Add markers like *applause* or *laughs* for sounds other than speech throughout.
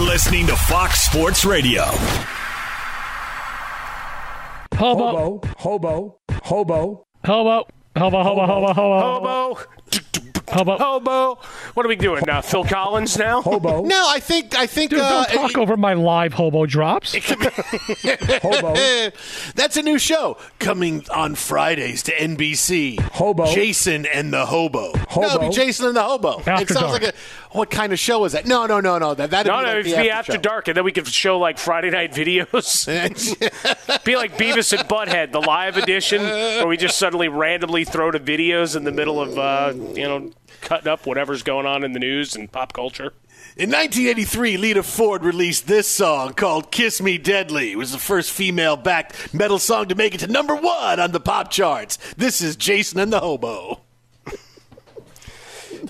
You're listening to Fox Sports Radio. Hobo, hobo, hobo, hobo, hobo, hobo, hobo, hobo, hobo. Hobo. Hobo. What are we doing now? Phil Collins now? Hobo. No, I think I think. Dude, uh, don't talk over my live hobo drops. *laughs* hobo. *laughs* That's a new show coming on Fridays to NBC. Hobo. Jason and the Hobo. Hobo. No, it'll be Jason and the Hobo. After it sounds dark. like a. What kind of show is that? No, no, no, no. That that'd No, no, like it'd be after, after dark, and then we could show like Friday night videos. *laughs* be like Beavis and Butthead, the live edition, where we just suddenly randomly throw to videos in the middle of, uh, you know, cutting up whatever's going on in the news and pop culture. In 1983, Lita Ford released this song called Kiss Me Deadly. It was the first female backed metal song to make it to number one on the pop charts. This is Jason and the Hobo.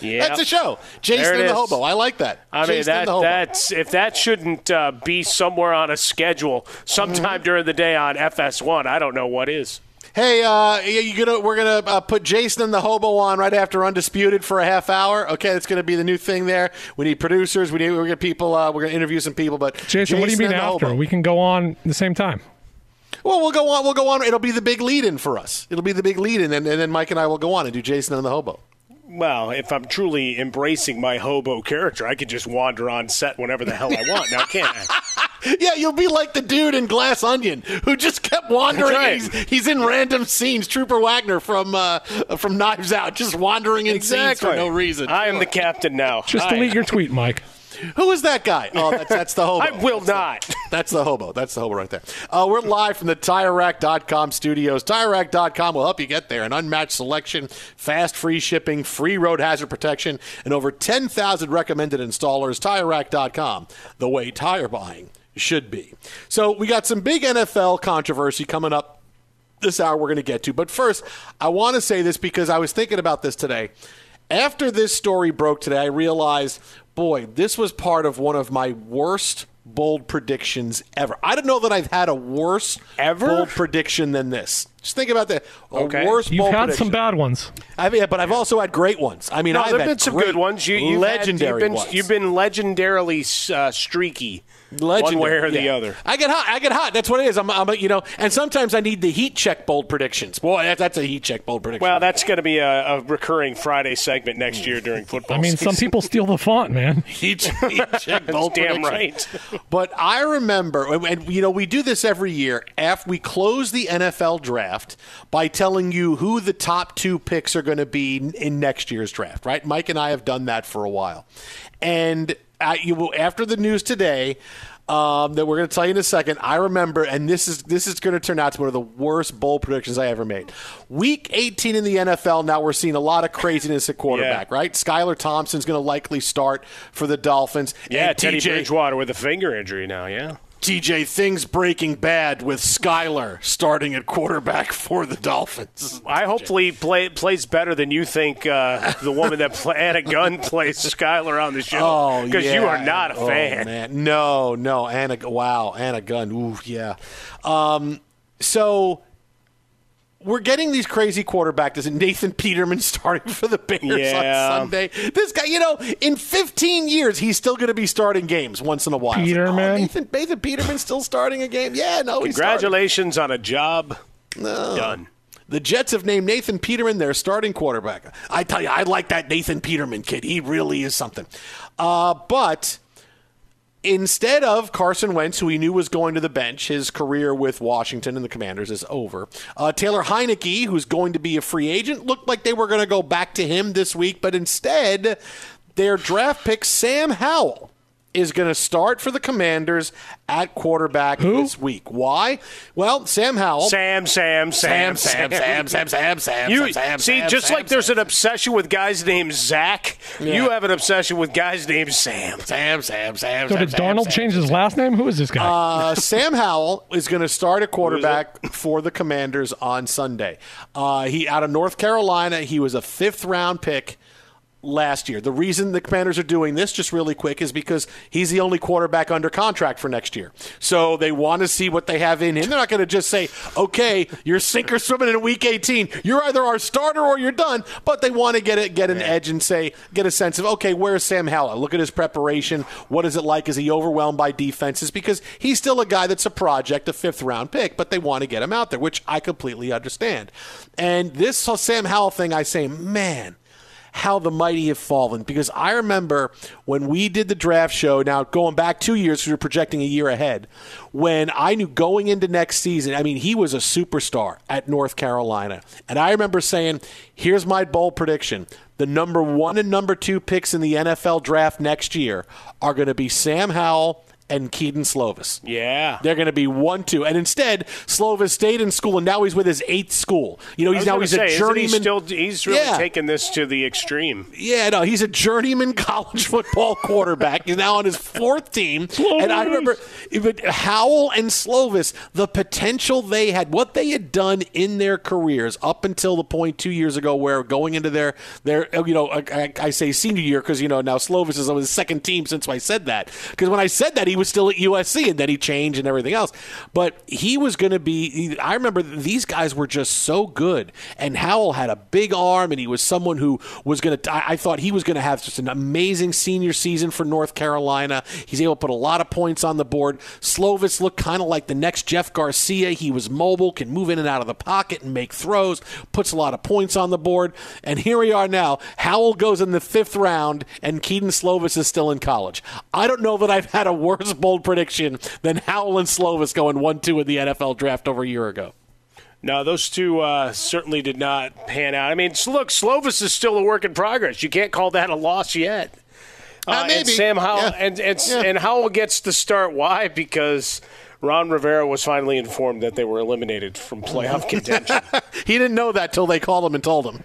Yeah, *laughs* That's a show. Jason There and the. Hobo. I like that. I mean Jason that the Hobo. that's if that shouldn't uh, be somewhere on a schedule sometime during the day on FS1, I don't know what is. Hey, uh, you gonna we're gonna uh, put Jason and the Hobo on right after Undisputed for a half hour. Okay, that's gonna be the new thing there. We need producers. We need we're gonna people. Uh, we're gonna interview some people. But Jason, what do you mean after? Hobo. We can go on the same time. Well, we'll go on. We'll go on. It'll be the big lead-in for us. It'll be the big lead-in, and, and then Mike and I will go on and do Jason and the Hobo. Well, if I'm truly embracing my hobo character, I could just wander on set whenever the hell I want. Now, can't I? *laughs* Yeah, you'll be like the dude in Glass Onion who just kept wandering. Right. He's, he's in random scenes. Trooper Wagner from uh, from Knives Out, just wandering in scenes for no reason. I am the captain now. Just I- delete your tweet, Mike. Who is that guy? Oh, that's, that's the hobo. *laughs* I will not. That's the hobo. That's the hobo right there. Uh, we're live from the TireRack.com studios. TireRack.com will help you get there. An unmatched selection, fast free shipping, free road hazard protection, and over 10,000 recommended installers. TireRack.com, the way tire buying should be. So we got some big NFL controversy coming up this hour we're going to get to. But first, I want to say this because I was thinking about this today. After this story broke today, I realized, boy, this was part of one of my worst bold predictions ever. I don't know that I've had a worse Ever? bold prediction than this. Just think about that. A Okay. worse You've bold had prediction. some bad ones. I've, yeah, but I've also had great ones. I mean, No, I've there've had been some great, good ones. You, you've had- legendary you've been, ones. You've been legendarily uh, streaky, Legendary, one way or the yeah. other. I get hot. I get hot. That's what it is. I'm, I'm, a- you know, and sometimes I need the heat check bold predictions. Boy, that, that's a heat check bold prediction. Well, that's going to be a, a recurring Friday segment next year during *laughs* football. I mean, some people steal the font, man. *laughs* heat, heat check *laughs* bold Damn prediction. right. but I remember, and, and, you know, we do this every year. After we close the NFL draft by telling you who the top two picks are going to be in next year's draft, right? Mike and I have done that for a while, and uh, you after the news today um, that we're going to tell you in a second. I remember, and this is this is going to turn out to one of the worst bowl predictions I ever made. Week 18 in the NFL. Now we're seeing a lot of craziness at quarterback. yeah. Right, Skylar Thompson's going to likely start for the Dolphins. Yeah, Teddy TJ, Bridgewater with a finger injury now. Yeah. TJ, things breaking bad with Skylar starting at quarterback for the Dolphins. I hopefully play, plays better than you think uh, the woman that play, Anna Gunn plays Skylar on the show. Because oh, yeah. you are not a oh, fan. Man. No, no. Anna, wow. Anna Gunn. Ooh, yeah. Um, so we're getting these crazy quarterbacks and Nathan Peterman *laughs* starting for the Bears yeah. on Sunday. This guy, you know, in 15 years, he's still going to be starting games once in a while. Peterman, like, oh, Nathan, Nathan Peterman still starting a game. Yeah, no, congratulations on a job no. done. The Jets have named Nathan Peterman their starting quarterback. I tell you, I like that Nathan Peterman kid. He really is something. Uh, but Instead of Carson Wentz, who he knew was going to the bench, his career with Washington and the Commanders is over. Uh, Taylor Heinicke, who's going to be a free agent, looked like they were going to go back to him this week, but instead, their draft pick, Sam Howell, is going to start for the Commanders at quarterback Who? this week. Why? Well, Sam Howell. Sam, Sam, Sam, Sam, Sam, Sam, Sam, Sam. You Sam, see, Sam, just Sam, like there's Sam. an obsession with guys named Zach, Yeah. you have an obsession with guys named Sam. Sam, Sam, Sam. So Sam, did Sam, Darnold Sam. change his last name? Who is this guy? Uh, Sam Howell is going to start at quarterback for the Commanders on Sunday. Uh, he out of North Carolina. He was a fifth round pick last year. The reason the Commanders are doing this, just really quick, is because he's the only quarterback under contract for next year. So they want to see what they have in him. They're not going to just say, "Okay, you're sink or swimming in Week 18. You're either our starter or you're done." But they want to get it, get an edge, and say, get a sense of, okay, where's Sam Howell? Look at his preparation. What is it like? Is he overwhelmed by defenses? Because he's still a guy that's a project, a fifth round pick, but they want to get him out there, which I completely understand. And this Sam Howell thing, I say, man how the mighty have fallen. Because I remember when we did the draft show, now going back two years, we were projecting a year ahead, when I knew going into next season, I mean, he was a superstar at North Carolina. And I remember saying, here's my bold prediction. The number one and number two picks in the NFL draft next year are going to be Sam Howell and Kedon Slovis. Yeah. They're going to be one, two. And instead, Slovis stayed in school, and now he's with his eighth school. You know, he's now he's say, a journeyman. He still, he's really Yeah. taken this to the extreme. Yeah, no, he's a journeyman *laughs* college football quarterback. He's now on his fourth team. And I remember Howell and Slovis, the potential they had, what they had done in their careers up until the point two years ago where going into their, their uh, you know, I, I say senior year because, you know, now Slovis is on his second team since I said that. Because when I said that, he was still at USC and then he changed and everything else. But he was going to be, I remember these guys were just so good. And Howell had a big arm and he was someone who was going to, I thought he was going to have just an amazing senior season for North Carolina. He's able to put a lot of points on the board. Slovis looked kind of like the next Jeff Garcia. He was mobile, can move in and out of the pocket and make throws, puts a lot of points on the board. And here we are now. Howell goes in the fifth round, and Kedon Slovis is still in college. I don't know that I've had a worse bold prediction than Howell and Slovis going 1 2 in the NFL draft over a year ago. No, those two uh, certainly did not pan out. I mean, look, Slovis is still a work in progress. You can't call that a loss yet. Uh, and maybe. Sam Howell Yeah. and and, Yeah. and Howell gets to start. Why? Because Ron Rivera was finally informed that they were eliminated from playoff *laughs* contention. He didn't know that till they called him and told him.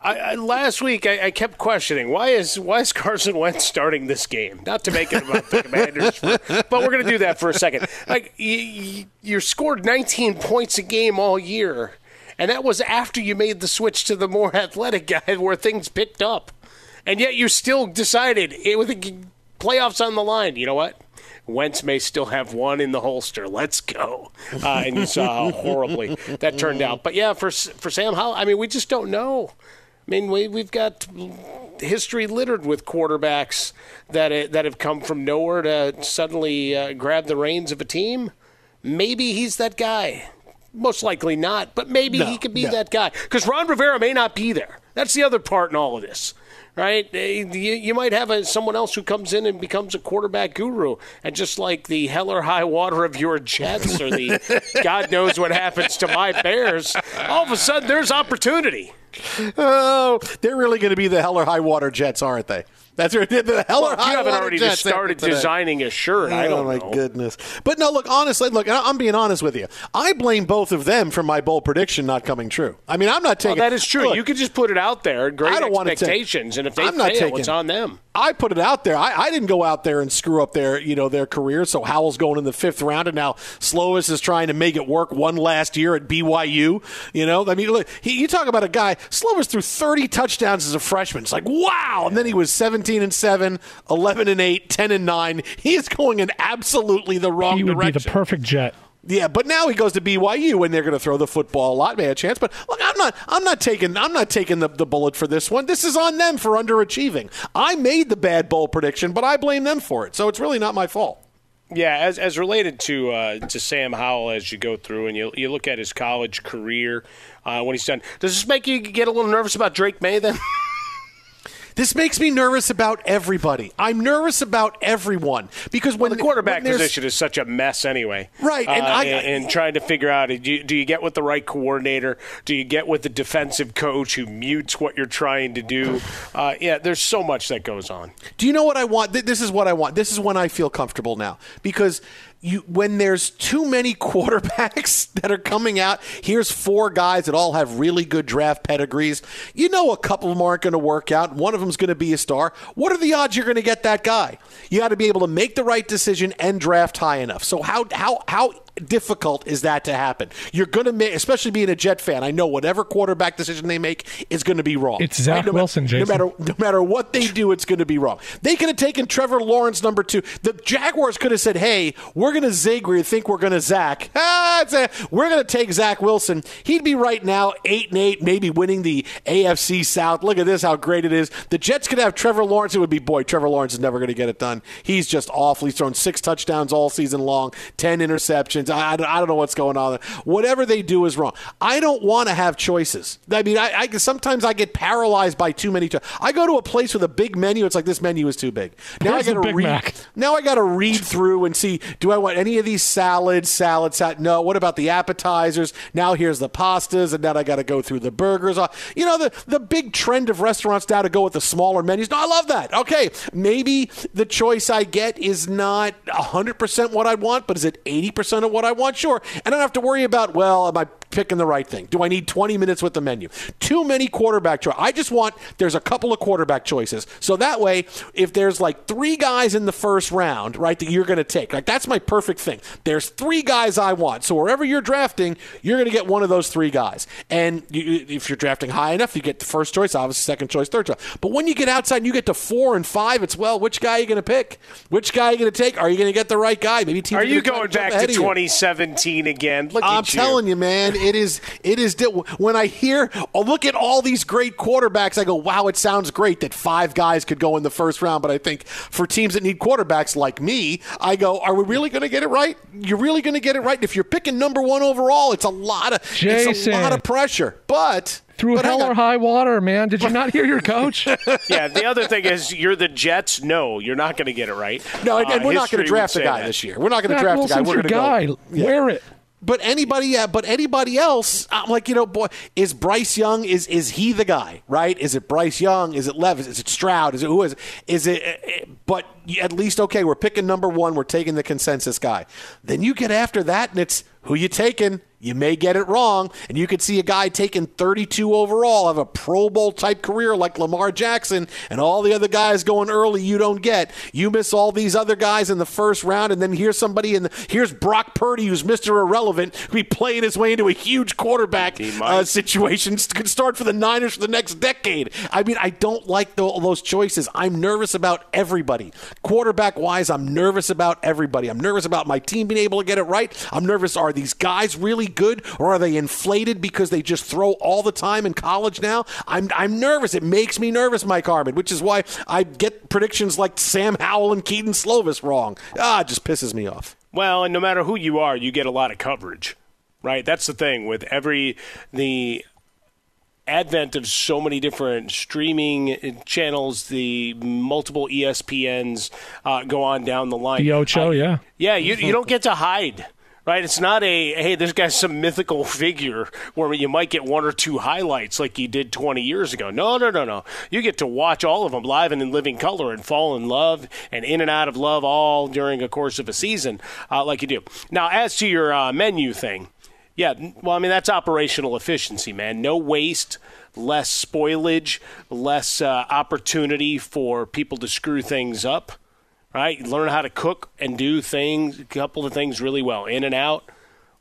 I, I, last week, I, I kept questioning why is why is Carson Wentz starting this game? Not to make it about the Commanders, for, but we're going to do that for a second. Like you, you, scored 19 points a game all year, and that was after you made the switch to the more athletic guy, *laughs* where things picked up, and yet you still decided it, with the playoffs on the line. You know what? Wentz may still have one in the holster. Let's go. Uh, and you saw how horribly that turned out. But yeah, for for Sam Howell, I mean, we just don't know. I mean, we we've got history littered with quarterbacks that that have come from nowhere to suddenly uh, grab the reins of a team. Maybe he's that guy. Most likely not, but maybe No, he could be no. that guy because Ron Rivera may not be there. That's the other part in all of this right? You, you might have a, someone else who comes in and becomes a quarterback guru, and just like the hell or high water of your Jets or the *laughs* God knows what happens to my Bears, all of a sudden there's opportunity. Oh, they're really going to be the hell or high water Jets, aren't they? That's right. *laughs* The hell well, you haven't already started designing a shirt. I Oh don't my know. goodness! But no, look. Honestly, look. I'm being honest with you. I blame both of them for my bold prediction not coming true. I mean, I'm not Well, taking. that is true. Look, you could just put it out there, great I don't wanna take- expectations, and if they I'm not fail, taking- it's on them. I put it out there. I, I didn't go out there and screw up their, you know, their career. So Howell's going in the fifth round, and now Slovis is trying to make it work one last year at BYU. You know, I mean, look, he, you talk about a guy. Slovis threw 30 touchdowns as a freshman. It's like wow, and then he was 17 and 7, 11 and 8, 10 and 9. He is going in absolutely the wrong He would direction. be the perfect jet. Yeah, but now he goes to BYU and they're going to throw the football a lot. May have a chance, but look, I'm not. I'm not taking. I'm not taking the, the bullet for this one. This is on them for underachieving. I made the bad bowl prediction, but I blame them for it. So it's really not my fault. Yeah, as as related to uh, to Sam Howell, as you go through and you you look at his college career uh, when he's done, does this make you get a little nervous about Drake Maye then? *laughs* This makes me nervous about everybody. I'm nervous about everyone because when the quarterback when position is such a mess anyway. Right, and Uh, I- and, and trying to figure out do you, do you get with the right coordinator? Do you get with the defensive coach who mutes what you're trying to do? Uh, yeah, there's so much that goes on. Do you know what I want? This is what I want. This is when I feel comfortable now because you when there's too many *laughs* quarterbacks that are coming out. Here's four guys that all have really good draft pedigrees. You know, a couple of them aren't going to work out. One of them's going to be a star. What are the odds you're going to get that guy? You got to be able to make the right decision and draft high enough. So how how how difficult is that to happen? You're going to make, especially being a Jet fan. I know whatever quarterback decision they make is going to be wrong. It's Zach No ma- Wilson, No Jason. matter no matter what they do, it's going to be wrong. They could have taken Trevor Lawrence number two. The Jaguars could have said, "Hey, we're going to zig where you think we're going to Zach. *laughs* Ah, a, we're going to take Zach Wilson. He'd be right now eight and eight, maybe winning the AFC South. Look at this, how great it is. The Jets could have Trevor Lawrence. It would be boy, Trevor Lawrence is never going to get it done. He's just awful. He's thrown six touchdowns all season long, ten interceptions. I, I don't- I don't know what's going on there. Whatever they do is wrong. I don't want to have choices. I mean, I, I sometimes I get paralyzed by too many. Cho- I go to a place with a big menu. It's like this menu is too big. Now Where's I got to read. Mac? Now I got to read through and see. Do I want any of these salads? Salad, salad? No. What about the appetizers? Now here's the pastas, and then I got to go through the burgers. Uh, You know the the big trend of restaurants now to go with the smaller menus. No, I love that. Okay, maybe the choice I get is not hundred percent what I want, but is it eighty percent of what I want? Sure, and I don't have to worry about well, am I picking the right thing? Do I need twenty minutes with the menu? Too many quarterback choices. I just want there's a couple of quarterback choices, so that way if there's like three guys in the first round, right, that you're going to take, like that's my perfect thing. There's three guys I want, so wherever you're drafting, you're going to get one of those three guys, and you, if you're drafting high enough, you get the first choice, obviously second choice, third choice. But when you get outside and you get to four and five, it's well, which guy are you going to pick? Which guy are you going to take? Are you going to get the right guy? Maybe teams Are you gonna try going jump back to 2017 again? Look I'm at you. telling you, man, it is. It is. When I hear, oh, look at all these great quarterbacks, I go, wow, it sounds great that five guys could go in the first round. But I think for teams that need quarterbacks like me, I go, are we really going to get it right? You're really going to get it right? And if you're picking number one overall, it's a lot of it's a lot of pressure. But Through but hang hell or high water, man. Did you not hear your coach? *laughs* yeah, the other thing is you're the Jets. No, you're not going to get it right. No, and, Uh, and we're not going to draft a guy that. this year. We're not going to Zach draft a guy. We're your going to guy. go. Yeah. Wear it. But anybody, yeah, but anybody else, I'm like, you know, boy, is Bryce Young? Is is he the guy? Right? Is it Bryce Young? Is it Levis? Is it Stroud? Is it who is? Is it? eh, eh, But at least okay, we're picking number one. We're taking the consensus guy. Then you get after that, and it's who you taking. You may get it wrong, and you could see a guy taking 32 overall, have a Pro Bowl type career like Lamar Jackson, and all the other guys going early you don't get. You miss all these other guys in the first round, and then here's somebody and here's Brock Purdy, who's Mr. Irrelevant, be playing his way into a huge quarterback uh, situation. Could start for the Niners for the next decade. I mean, I don't like tho- those choices. I'm nervous about everybody. Quarterback wise, I'm nervous about everybody. I'm nervous about my team being able to get it right. I'm nervous. Are these guys really good, or are they inflated because they just throw all the time in college now? I'm I'm nervous. It makes me nervous, Mike Harmon, which is why I get predictions like Sam Howell and Kedon Slovis wrong. Ah, it just pisses me off. Well, and no matter who you are, you get a lot of coverage, right? That's the thing with every the advent of so many different streaming channels, the multiple ESPNs uh, go on down the line. The Ocho, Uh, yeah. yeah, you, you don't get to hide. Right, it's not a hey, this guy's some mythical figure where you might get one or two highlights like you did 20 years ago. No, no, no, no. You get to watch all of them live and in living color and fall in love and in and out of love all during a course of a season, uh, like you do. Now, as to your uh, menu thing, yeah, well, I mean that's operational efficiency, man. No waste, less spoilage, less uh, opportunity for people to screw things up right? Learn how to cook and do things, a couple of things really well. In and out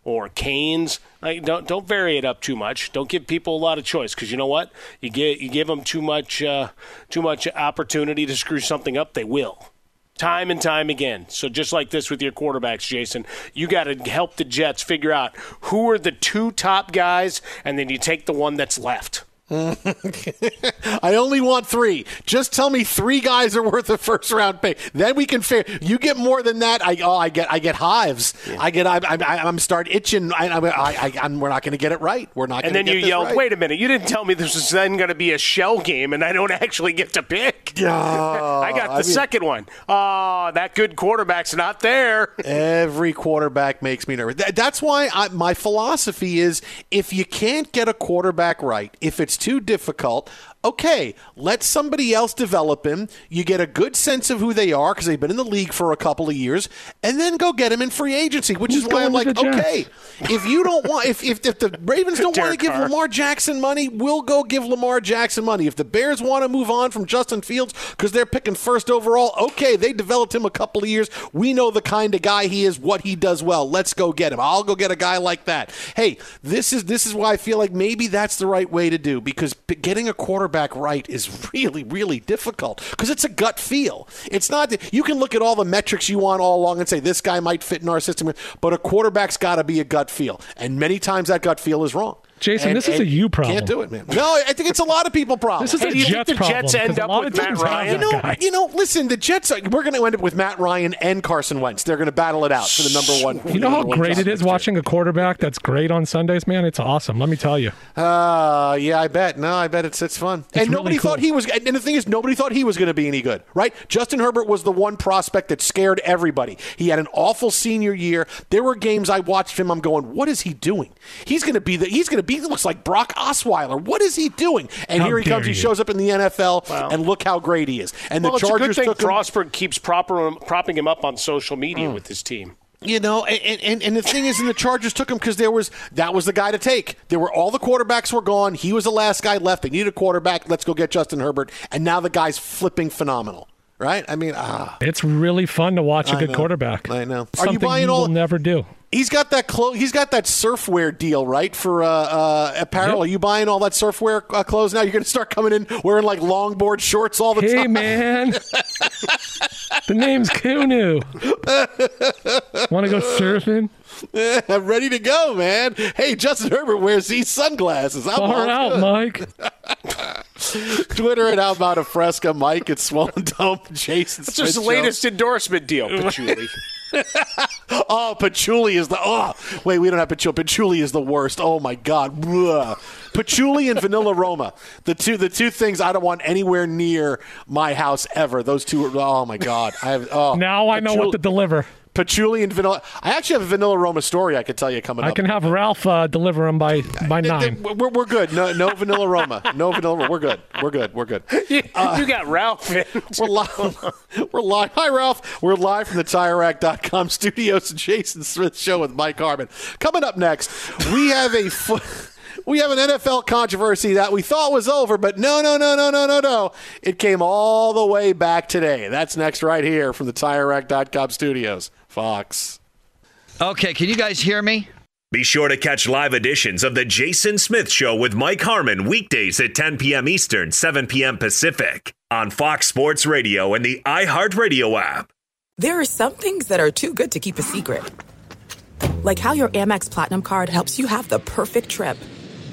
or canes. Like, don't don't vary it up too much. Don't give people a lot of choice because you know what? You give you give them too much uh, too much opportunity to screw something up, they will. Time and time again. So just like this with your quarterbacks, Jason, you got to help the Jets figure out who are the two top guys, and then you take the one that's left. *laughs* I only want three. Just tell me three guys are worth a first round pick. Then we can figure. You get more than that. I oh, I get I get hives. I get I, I, I'm start itching. I, I, I, I'm, we're not going to get it right. We're not. And then you yelled, right. "Wait a minute! You didn't tell me this was then going to be a shell game, and I don't *laughs* actually get to pick." *laughs* Yeah, I got the I mean- second one. Oh, that good quarterback's not there. Every quarterback makes me nervous. Th- That's why I, my philosophy is if you can't get a quarterback right, if it's too difficult, okay, let somebody else develop him. You get a good sense of who they are because they've been in the league for a couple of years, and then go get him in free agency, which Who's is why I'm like, to the Jets? okay, if you don't want, if, if, if the Ravens don't want to give Lamar Jackson money, we'll go give Lamar Jackson money. If the Bears want to move on from Justin Fields because they're picking first overall, okay, they developed him a couple of years. We know the kind of guy he is, what he does well. Let's go get him. I'll go get a guy like that. Hey, this is this is why I feel like maybe that's the right way to do because getting a quarterback right is *laughs* really really difficult because it's a gut feel. It's not that you can look at all the metrics you want all along and say this guy might fit in our system, but a quarterback's got to be a gut feel, and many times that gut feel is wrong. Jason, And- this is a and you problem. Can't do it, man. No, I think it's a lot of people problem. This is Hey, a do you think Jets the problem. Jets end 'cause a up with Matt Ryan? you know, you know. Listen, the Jets. Are, we're going to end up with Matt Ryan and Carson Wentz. They're going to battle it out for the number one. You know how great it is watching a quarterback that's great on Sundays, man? It's awesome. Let me tell you. Uh, yeah, I bet. No, I bet it's it's fun. and really nobody cool. thought he was. And the thing is, nobody thought he was going to be any good, right? Justin Herbert was the one prospect that scared everybody. He had an awful senior year. There were games I watched him. I'm going, what is he doing? He's going to be the. He's going to be. He looks like Brock Osweiler. What is he doing? And How here he dare comes. He shows up in the NFL, and look how great he is. And Well, the it's a Chargers good thing took him. Frostberg keeps proper, propping him up on social media with his team. You know, and, and, and the thing is, and the Chargers took him because there was that was the guy to take. There were all the quarterbacks were gone. He was the last guy left. They needed a quarterback. Let's go get Justin Herbert. And now the guy's flipping phenomenal, right? I mean, ah, It's really fun to watch a I good know. quarterback. I know. Are you buying you all- will never do. He's got that clo- He's got that surfwear deal, right? For uh, uh, apparel. Yep. Are you buying all that surfwear uh, clothes now? You're going to start coming in wearing like longboard shorts all the Hey, time. Hey man. *laughs* the name's Kunu. *laughs* Want to go surfing? I'm ready to go, man. Hey, Justin Herbert wears these sunglasses. I'm Far all out, good. Mike. *laughs* Twitter at How About a Fresca, Mike at Swollen Dome, Jason It's just the latest endorsement deal, Patchouli. *laughs* Oh, patchouli is the oh wait, we don't have patchouli. Patchouli is the worst. Oh my god. Blah. Patchouli and vanilla Roma. The two the two things I don't want anywhere near my house ever. Those two are oh my god. I have oh Now I know what to deliver. Patchouli and vanilla. I actually have a vanilla Roma story I could tell you coming I up. I can have Ralph uh, deliver them by by nine. we're, we're good. No, no vanilla Roma. No vanilla. We're good. We're good. We're good. *laughs* you, you got Ralph in. We're live. *laughs* We're live. Hi, Ralph. We're live from the TireRack.com studios. Jason Smith Show with Mike Harmon. Coming up next, we have a. Fo- *laughs* we have an NFL controversy that we thought was over, but no, no, no, no, no, no, no. It came all the way back today. That's next right here from the TireRack.com studios. Fox. Okay, can you guys hear me? Be sure to catch live editions of The Jason Smith Show with Mike Harmon weekdays at 10 p.m. Eastern, 7 p.m. Pacific on Fox Sports Radio and the iHeartRadio app. There are some things that are too good to keep a secret. Like how your Amex Platinum card helps you have the perfect trip.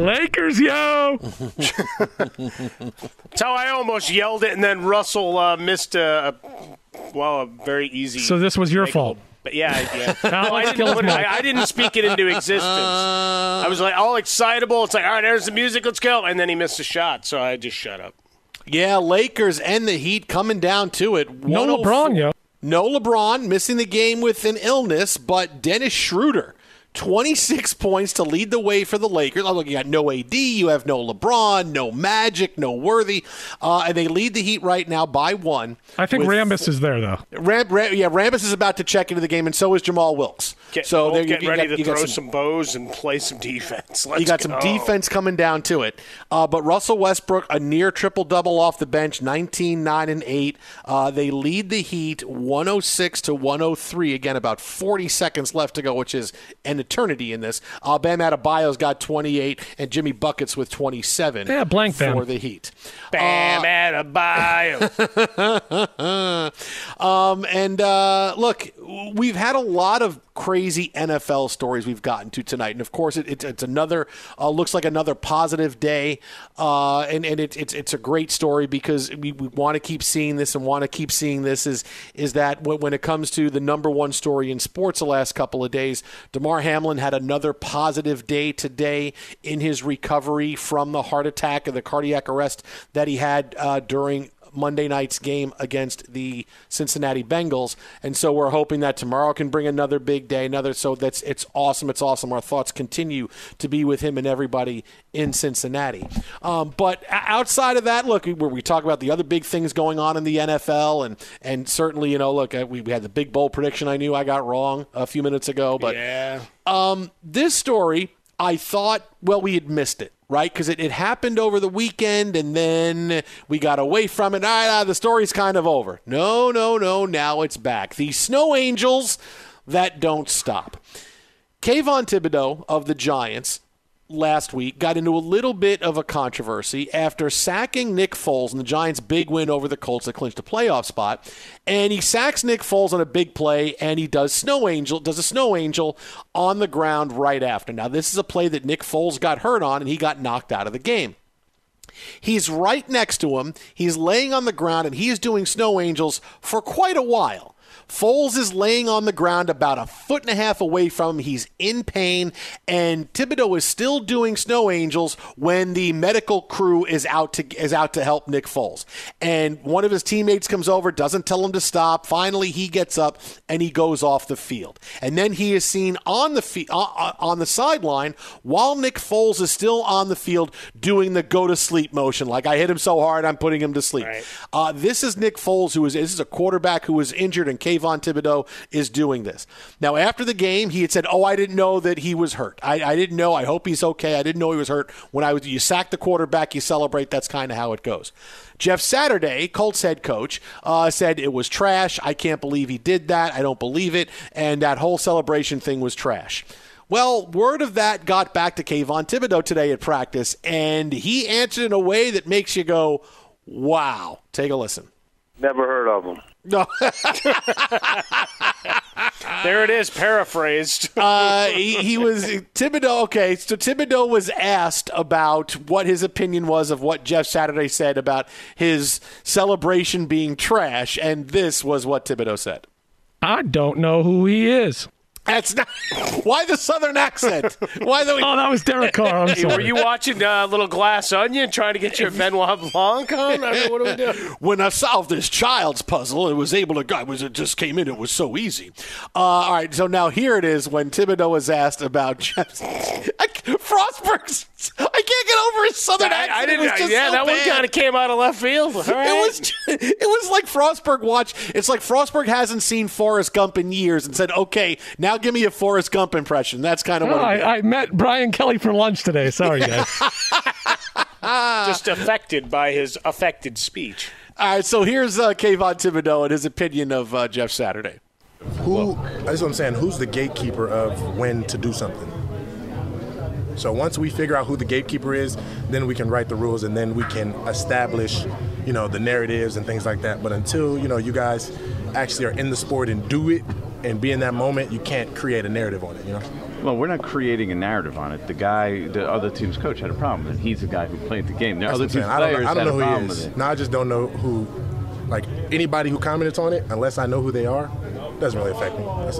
Lakers, yo! *laughs* That's how I almost yelled it, and then Russell uh, missed a, a, well, a very easy. So this was your fault. But yeah, yeah. Now Well, I, *laughs* let's didn't it- I, I didn't speak it into existence. I was like all excitable. It's like, all right, there's the music. Let's go. And then he missed a shot, so I just shut up. Yeah, Lakers and the Heat coming down to it. No LeBron, yo. No LeBron, missing the game with an illness, but Dennis Schroeder. 26 points to lead the way for the Lakers. Oh, look, you got no AD, you have no LeBron, no Magic, no Worthy, uh, and they lead the Heat right now by one. I think with- Rambis is there, though. Ram, Ram, yeah, Rambis is about to check into the game, and so is Jamaal Wilkes. Get, so they're you- getting you ready got- to you throw some- some, bows and play some defense. *laughs* Let's you got go. some defense coming down to it. Uh, but Russell Westbrook, a near triple double off the bench, 19, 9, and 8. Uh, they lead the Heat 106 to 103. Again, about 40 seconds left to go, which is an eternity in this. Uh, Bam Adebayo's got 28, and Jimmy Buckets with 27 Yeah, blank for Bam. the Heat. Bam Adebayo. *laughs* Um, and uh, look, we've had a lot of crazy NFL stories we've gotten to tonight, and of course, it, it, it's another uh, looks like another positive day, uh, and and it, it's it's a great story because we, we want to keep seeing this and want to keep seeing this is is that when, when it comes to the number one story in sports the last couple of days, Damar Hamlin had another positive day today in his recovery from the heart attack and the cardiac arrest that he had uh, during Monday night's game against the Cincinnati Bengals, and so we're hoping that tomorrow can bring another big day, another. So that's it's awesome. It's awesome. Our thoughts continue to be with him and everybody in Cincinnati. Um, but outside of that, look, where we talk about the other big things going on in the NFL, and and certainly you know, look, uh, we, we had the big bowl prediction. I knew I got wrong a few minutes ago, but yeah. um, this story, I thought, well, we had missed it, right? Because it, it happened over the weekend and then we got away from it. Ah, the story's kind of over. No, no, no. Now it's back. The Snow Angels that don't stop. Kayvon Thibodeaux of the Giants last week got into a little bit of a controversy after sacking Nick Foles in the Giants' big win over the Colts that clinched a playoff spot. And he sacks Nick Foles on a big play, and he does snow angel does a snow angel on the ground right after. Now this is a play that Nick Foles got hurt on, and he got knocked out of the game. He's right next to him. He's laying on the ground, and he's doing snow angels for quite a while. Foles is laying on the ground about a foot and a half away from him. He's in pain, and Thibodeaux is still doing snow angels when the medical crew is out to is out to help Nick Foles. And one of his teammates comes over, doesn't tell him to stop. Finally, he gets up and he goes off the field. And then he is seen on the fe- on the sideline while Nick Foles is still on the field doing the go to sleep motion, like I hit him so hard I'm putting him to sleep. Right. Uh, this is Nick Foles, who is this is a quarterback who was injured and came Kayvon Thibodeaux is doing this. Now, after the game, he had said, "Oh, I didn't know that he was hurt. I, I didn't know. I hope he's okay. I didn't know he was hurt. When I was, you sack the quarterback, you celebrate. That's kind of how it goes." Jeff Saturday, Colts head coach, uh, said it was trash. I can't believe he did that. I don't believe it. And that whole celebration thing was trash. Well, word of that got back to Kayvon Thibodeaux today at practice, and he answered in a way that makes you go, wow. Take a listen. Never heard of him. No. *laughs* there it is, paraphrased. *laughs* uh, he, he, was Thibodeaux. Okay, so Thibodeaux was asked about what his opinion was of what Jeff Saturday said about his celebration being trash, and this was what Thibodeaux said. I don't know who he is. That's not. *laughs* Why the southern accent? Why the? oh, that was Derek Carr. I'm sorry. Were you watching uh, Little Glass Onion, trying to get your Benoit Blanc on? I mean, what do we do? *laughs* When I solved this child's puzzle, it was able to. It was it just came in. It was so easy. Uh, all right, so now here it is. When Thibodeaux was asked about *laughs* Jeff Frostberg's, *laughs* I can't get over his southern accent. I, didn't. yeah, so that bad. one kind of came out of left field. All right. *laughs* It was. It was like Frostberg watch. It's like Frostberg hasn't seen Forrest Gump in years and said, "Okay, now give me a Forrest Gump impression. That's kind of what I, I, met Brian Kelly for lunch today. Sorry, guys. *laughs* Just affected by his affected speech. All right, so here's uh, Kayvon Thibodeaux and his opinion of uh, Jeff Saturday. Who? That's what I'm saying. Who's the gatekeeper of when to do something? So once we figure out who the gatekeeper is, then we can write the rules and then we can establish, you know, the narratives and things like that. But until you know you guys actually are in the sport and do it, and be in that moment, you can't create a narrative on it, you know? Well, we're not creating a narrative on it. The guy, the other team's coach had a problem, and he's the guy who played the game. The other team's I players don't know, I don't know a who problem he is. with it. No, I just don't know who, like, anybody who comments on it, unless I know who they are, doesn't really affect me. That's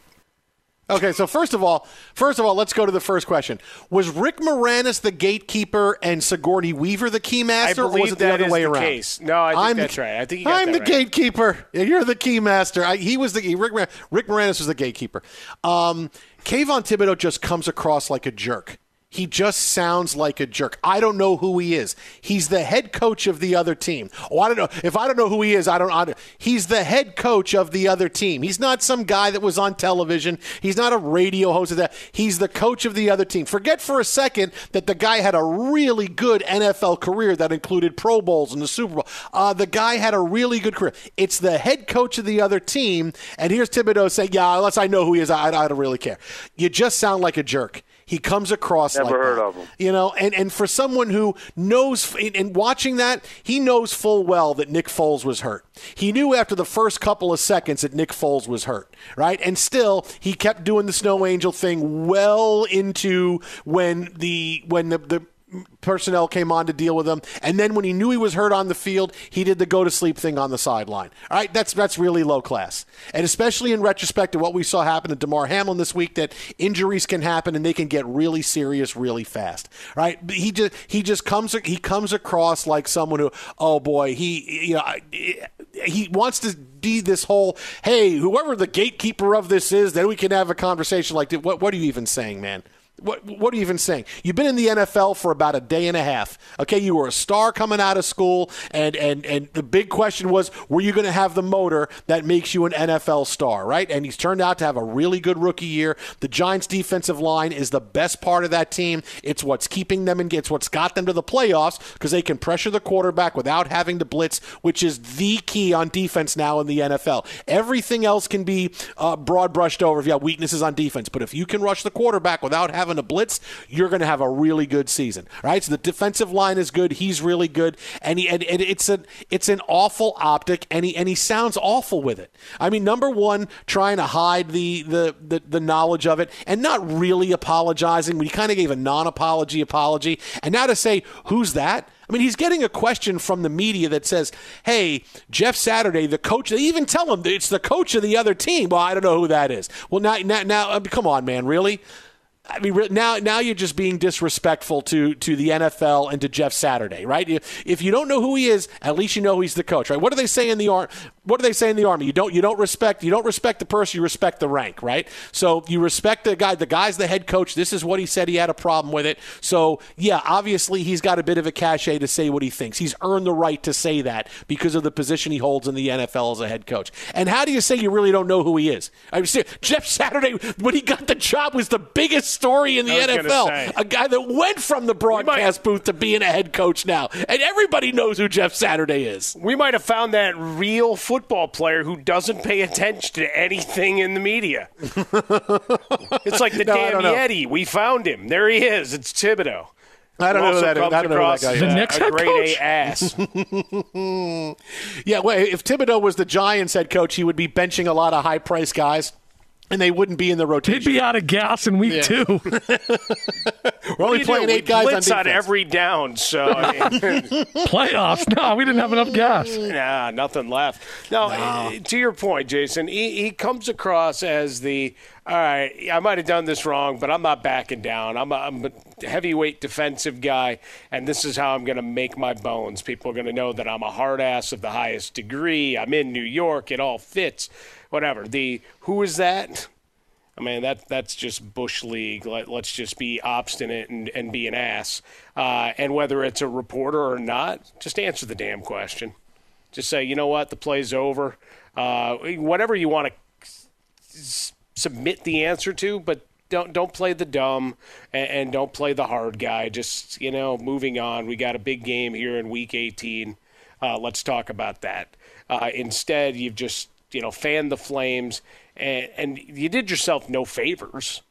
Okay, so first of all, first of all, let's go to the first question. Was Rick Moranis the gatekeeper and Sigourney Weaver the keymaster, or was it the other way the around? Case. No, I think I'm that's the, right. I think I'm the right. gatekeeper. You're the keymaster. I, he was the Rick. Rick Moranis was the gatekeeper. Um, Kayvon Thibodeaux just comes across like a jerk. He just sounds like a jerk. I don't know who he is. He's the head coach of the other team. Oh, I don't know. If I don't know who he is, I don't. I don't he's the head coach of the other team. He's not some guy that was on television. He's not a radio host of that. He's the coach of the other team. Forget for a second that the guy had a really good NFL career that included Pro Bowls and the Super Bowl. Uh, the guy had a really good career. It's the head coach of the other team, and here's Thibodeaux saying, "Yeah, unless I know who he is, I, I don't really care." You just sound like a jerk. He comes across Never like heard that. of him. You know, and, and for someone who knows, and watching that, he knows full well that Nick Foles was hurt. He knew after the first couple of seconds that Nick Foles was hurt, right? And still, he kept doing the snow angel thing well into when the when the, the personnel came on to deal with him. And then when he knew he was hurt on the field, he did the go to sleep thing on the sideline. All right, that's that's really low class. And especially in retrospect to what we saw happen to Damar Hamlin this week, that injuries can happen and they can get really serious really fast. Right? He just he just comes he comes across like someone who oh boy he you know he wants to be this whole hey whoever the gatekeeper of this is then we can have a conversation like what what are you even saying man what, what are you even saying? You've been in the NFL for about a day and a half. Okay, you were a star coming out of school, and and and the big question was, were you going to have the motor that makes you an NFL star, right? And he's turned out to have a really good rookie year. The Giants' defensive line is the best part of that team. It's what's keeping them and it's what's got them to the playoffs because they can pressure the quarterback without having to blitz, which is the key on defense now in the NFL. Everything else can be uh, broad brushed over if you have weaknesses on defense, but if you can rush the quarterback without having having a blitz, you're going to have a really good season. Right? So the defensive line is good. He's really good, and, he, and, and it's an it's an awful optic, and he and he sounds awful with it. I mean, number one, trying to hide the the the, the knowledge of it, and not really apologizing. We kind of gave a non-apology apology, and now to say who's that. I mean, he's getting a question from the media that says, "Hey, Jeff Saturday, the coach." They even tell him it's the coach of the other team. Well, I don't know who that is. Well, now, now, now uh, come on, man, really? I mean, now now you're just being disrespectful to to the NFL and to Jeff Saturday, right? If you don't know who he is, at least you know he's the coach, right? What do they say in the army? What do they say in the army? You don't you don't respect you don't respect the person, you respect the rank, right? So you respect the guy. The guy's the head coach. This is what he said. He had a problem with it. So yeah, obviously he's got a bit of a cachet to say what he thinks. He's earned the right to say that because of the position he holds in the NFL as a head coach. And how do you say you really don't know who he is? I mean, Jeff Saturday when he got the job was the biggest story in the NFL. A guy that went from the broadcast booth to being a head coach now. And everybody knows who Jeff Saturday is. We might have found that real football player who doesn't pay attention to anything in the media. *laughs* it's like the No, I damn don't know. Yeti. We found him. There he is. It's Thibodeau. I don't know who Also that is. comes I don't know who that guy is. as The a- next a head grade coach? A ass. *laughs* yeah, well, if Thibodeau was the Giants head coach, he would be benching a lot of high priced guys. And they wouldn't be in the rotation. They'd be out of gas in week Yeah. two. *laughs* We're only do playing do? eight We guys on blitz on defense. every down. So I mean, *laughs* Playoffs? No, we didn't have enough gas. *laughs* Nah, nothing left. No, uh, to your point, Jason, he, he comes across as the all right. I might have done this wrong, but I'm not backing down. I'm a, I'm a heavyweight defensive guy, and this is how I'm going to make my bones. People are going to know that I'm a hard ass of the highest degree. I'm in New York. It all fits. Whatever. The who is that? I mean, that that's just Bush League. Let, let's just be obstinate and, and be an ass. Uh, and whether it's a reporter or not, just answer the damn question. Just say, you know what, the play's over. Uh, whatever you want to s- submit the answer to, but don't don't play the dumb and, and don't play the hard guy. Just you know, moving on. We got a big game here in Week 18. Uh, let's talk about that. Uh, instead, you've just you know fanned the flames and, and you did yourself no favors.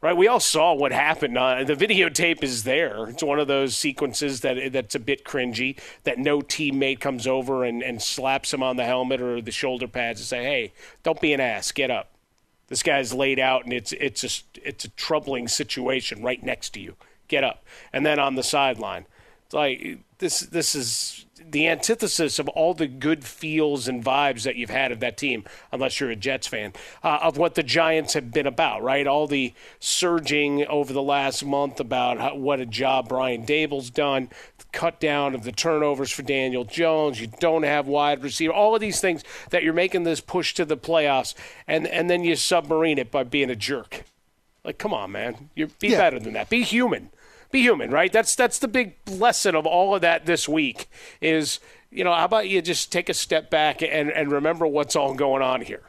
Right, we all saw what happened. Uh, the videotape is there. It's one of those sequences that that's a bit cringy. That no teammate comes over and, and slaps him on the helmet or the shoulder pads and say, "Hey, don't be an ass. Get up." This guy's laid out, and it's it's a it's a troubling situation right next to you. Get up, and then on the sideline, it's like this this is the antithesis of all the good feels and vibes that you've had of that team, unless you're a Jets fan, uh, of what the Giants have been about, right? All the surging over the last month about how, what a job Brian Daboll's done, cut down of the turnovers for Daniel Jones. You don't have wide receiver, all of these things that you're making this push to the playoffs, and and then you submarine it by being a jerk. Like, come on, man, you be Yeah. better than that. Be human be human, right? That's that's the big lesson of all of that this week is, you know, how about you just take a step back and, and remember what's all going on here.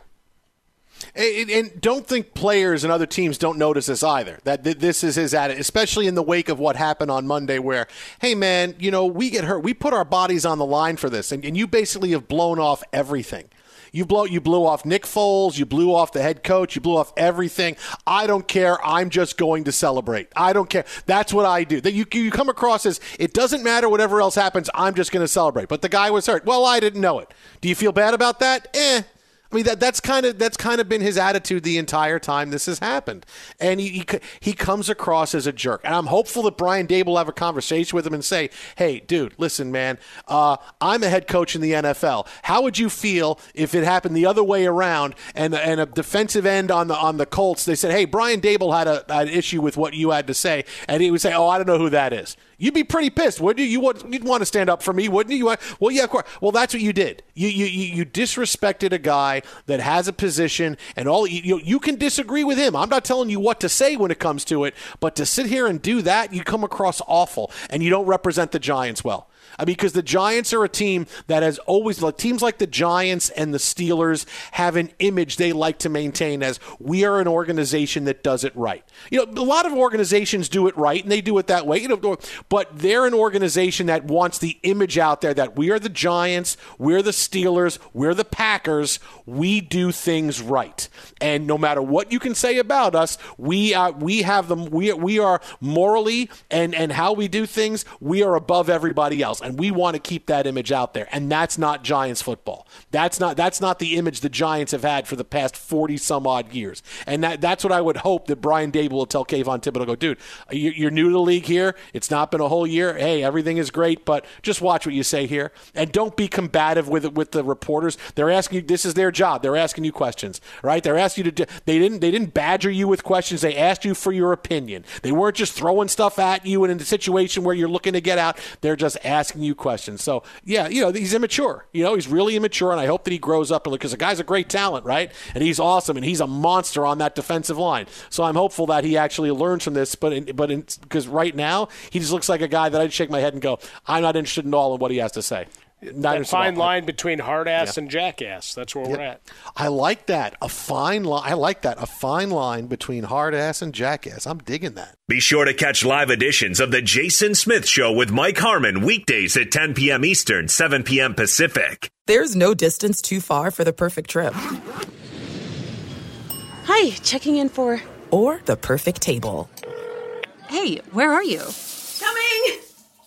And, and don't think players and other teams don't notice this either. That th- this is his attitude, especially in the wake of what happened on Monday, where, hey man, you know we get hurt, we put our bodies on the line for this, and, and you basically have blown off everything. You blow, you blew off Nick Foles, you blew off the head coach, you blew off everything. I don't care. I'm just going to celebrate. I don't care. That's what I do. That you you come across as it doesn't matter whatever else happens. I'm just going to celebrate. But the guy was hurt. Well, I didn't know it. Do you feel bad about that? Eh. I mean that that's kind of that's kind of been his attitude the entire time this has happened, and he, he he comes across as a jerk. And I'm hopeful that Brian Daboll will have a conversation with him and say, "Hey, dude, listen, man, uh, I'm a head coach in the NFL. How would you feel if it happened the other way around and and a defensive end on the on the Colts? They said, "Hey, Brian Daboll had a had an issue with what you had to say," and he would say, "Oh, I don't know who that is." You'd be pretty pissed, wouldn't you? You would, you'd want to stand up for me, wouldn't you? you? Well, yeah, of course. Well, that's what you did. You you you, disrespected a guy that has a position, and all you you can disagree with him. I'm not telling you what to say when it comes to it, but to sit here and do that, you come across awful, and you don't represent the Giants well. I mean, because the Giants are a team that has always, like teams like the Giants and the Steelers have an image they like to maintain as we are an organization that does it right. You know, a lot of organizations do it right and they do it that way, you know, but they're an organization that wants the image out there that we are the Giants, we're the Steelers, we're the Packers, we do things right. And no matter what you can say about us, we uh, we have them we we are morally and and how we do things, we are above everybody else. And we want to keep that image out there. And that's not Giants football. That's not that's not the image the Giants have had for the past forty some odd years. And that, that's what I would hope that Brian Daboll will tell Kayvon Thibodeaux, go, dude, you're new to the league here. It's not been a whole year. Hey, everything is great, but just watch what you say here, and don't be combative with with the reporters. They're asking you. This is their job. They're asking you questions, right? They're asking you to. They didn't. They didn't badger you with questions. They asked you for your opinion. They weren't just throwing stuff at you and in a situation where you're looking to get out. They're just asking you questions. So yeah, you know he's immature. You know he's really immature, and I hope that he grows up because the guy's a great talent, right? And he's awesome, and he's a monster on that defensive line. So I'm hopeful that he actually learns from this. But in, but because right now he just looks like a guy that I'd shake my head and go, I'm not interested at all in what he has to say. Not that fine line between hard ass yeah. and jackass. That's where we're at. I like that. A fine line. I like that. A fine line between hard ass and jackass. I'm digging that. Be sure to catch live editions of the Jason Smith Show with Mike Harmon weekdays at 10 p.m. Eastern, 7 p.m. Pacific. There's no distance too far for the perfect trip. Hi, checking in for. Or the perfect table. Hey, where are you? Coming!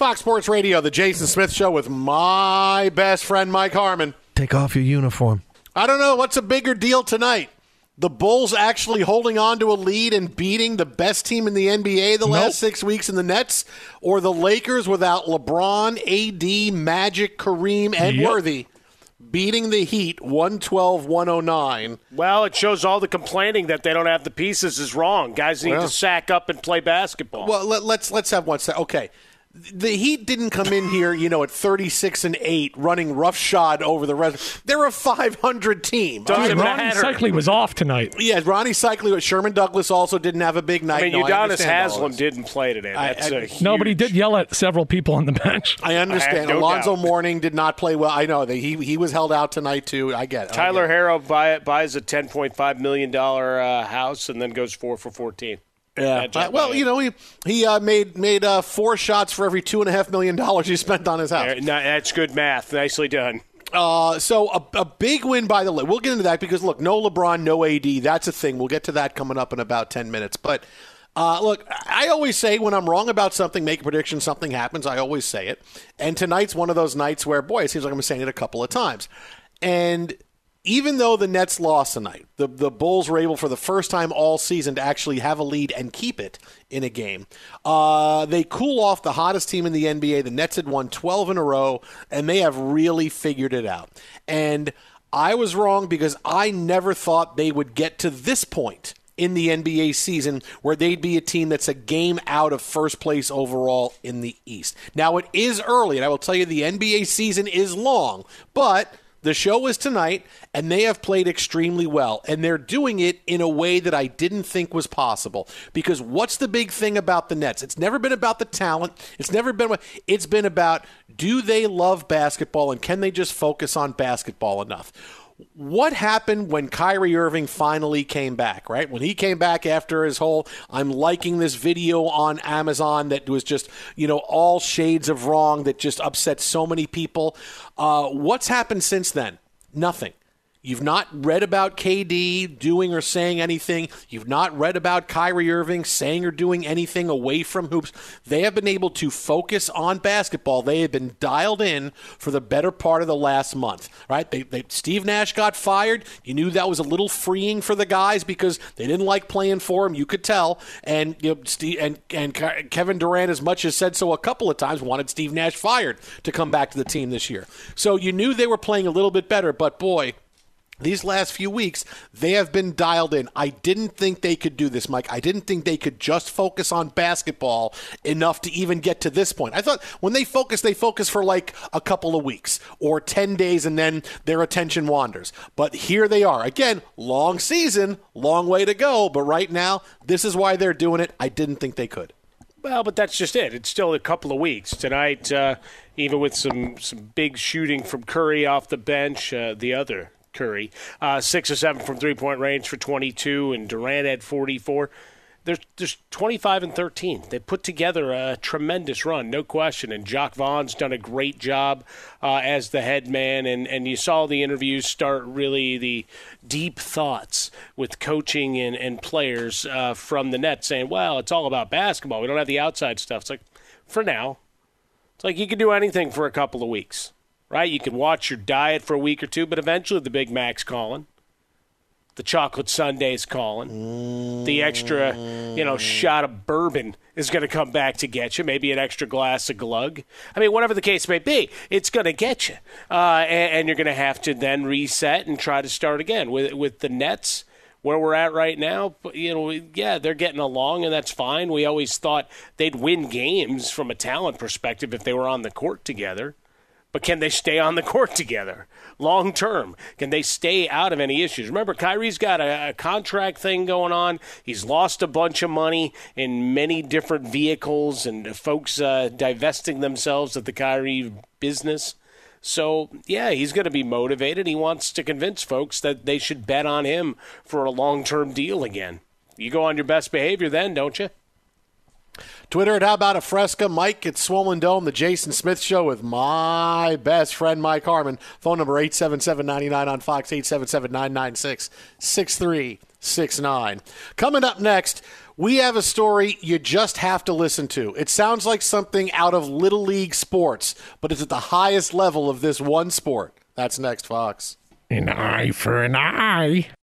Fox Sports Radio, the Jason Smith Show with my best friend Mike Harmon. Take off your uniform. I don't know what's a bigger deal tonight. The Bulls actually holding on to a lead and beating the best team in the NBA the last six weeks in the Nets, or the Lakers without LeBron, AD, Magic, Kareem, and yep. Worthy beating the Heat 112 109. Well, it shows all the complaining that they don't have the pieces is wrong. Guys need well, to sack up and play basketball. Well, let, us let's, let's have one second. Okay the Heat didn't come in here, you know, at 36 and 8, running roughshod over the rest. They're a 500 team. Dude, Rony Seikaly was off tonight. Yeah, Rony Seikaly, Sherman Douglas also didn't have a big night. I mean, no, Udonis Haslem didn't play today. That's I, I, huge... No, but he did yell at several people on the bench. I understand. I no Alonzo doubt. Mourning did not play well. I know that he he was held out tonight too. I get it. Tyler get it. Herro buy, buys a 10.5 million dollar uh, house and then goes four for 14. Yeah. Uh, well, you know, he he uh, made made uh, four shots for every two and a half million dollars he spent on his house. That's good math. Nicely done. Uh, so a, a big win by the. We'll get into that because look, no LeBron, no AD. That's a thing. We'll get to that coming up in about ten minutes. But uh, look, I always say when I'm wrong about something, make a prediction, something happens. I always say it. And tonight's one of those nights where, boy, it seems like I'm saying it a couple of times. And even though the Nets lost tonight, the, the Bulls were able for the first time all season to actually have a lead and keep it in a game. Uh, they cool off the hottest team in the NBA. The Nets had won 12 in a row, and they have really figured it out. And I was wrong because I never thought they would get to this point in the NBA season where they'd be a team that's a game out of first place overall in the East. Now, it is early, and I will tell you the NBA season is long, but the show is tonight, and they have played extremely well. And they're doing it in a way that I didn't think was possible. Because what's the big thing about the Nets? It's never been about the talent. It's never been. It's been about do they love basketball and can they just focus on basketball enough? What happened when Kyrie Irving finally came back, right? When he came back after his whole I'm liking this video on Amazon that was just, you know, all shades of wrong that just upset so many people. Uh, what's happened since then? Nothing. You've not read about KD doing or saying anything. You've not read about Kyrie Irving saying or doing anything away from hoops. They have been able to focus on basketball. They have been dialed in for the better part of the last month, right? They, they, Steve Nash got fired. You knew that was a little freeing for the guys because they didn't like playing for him. You could tell. And you know, Steve, and and Kevin Durant, as much as said so a couple of times, wanted Steve Nash fired to come back to the team this year. So you knew they were playing a little bit better. But boy these last few weeks, they have been dialed in. I didn't think they could do this, Mike. I didn't think they could just focus on basketball enough to even get to this point. I thought when they focus, they focus for like a couple of weeks or 10 days and then their attention wanders. But here they are. Again, long season, long way to go. But right now, this is why they're doing it. I didn't think they could. Well, but that's just it. It's still a couple of weeks tonight. Uh, even with some some big shooting from Curry off the bench, uh, the other Curry. Uh, six or seven from three point range for 22, and Durant had 44. There's, there's 25 and 13. They put together a tremendous run, no question. And Jacque Vaughn's done a great job uh, as the head man. And, and you saw the interviews start really the deep thoughts with coaching and, and players uh, from the net saying, well, it's all about basketball. We don't have the outside stuff. It's like, for now, it's like you can do anything for a couple of weeks right? You can watch your diet for a week or two, but eventually the Big Mac's calling. The chocolate sundae's calling. The extra, you know, shot of bourbon is going to come back to get you. Maybe an extra glass of glug. I mean, whatever the case may be, it's going to get you, uh, and, and, you're going to have to then reset and try to start again with with the Nets where we're at right now, you know, yeah, they're getting along and that's fine. We always thought they'd win games from a talent perspective if they were on the court together. But can they stay on the court together long term? Can they stay out of any issues? Remember, Kyrie's got a, a, contract thing going on. He's lost a bunch of money in many different vehicles and folks uh, divesting themselves of the Kyrie business. So, yeah, he's going to be motivated. He wants to convince folks that they should bet on him for a long term deal again. You go on your best behavior then, don't you? Twitter at How About a Fresca. Mike at Swollen Dome, the Jason Smith Show with my best friend, Mike Harmon. Phone number 877-99 on Fox, 877-996-6369. Coming up next, we have a story you just have to listen to. It sounds like something out of Little League sports, but it's at the highest level of this one sport. That's next, Fox. An eye for an eye.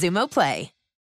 Xumo Play.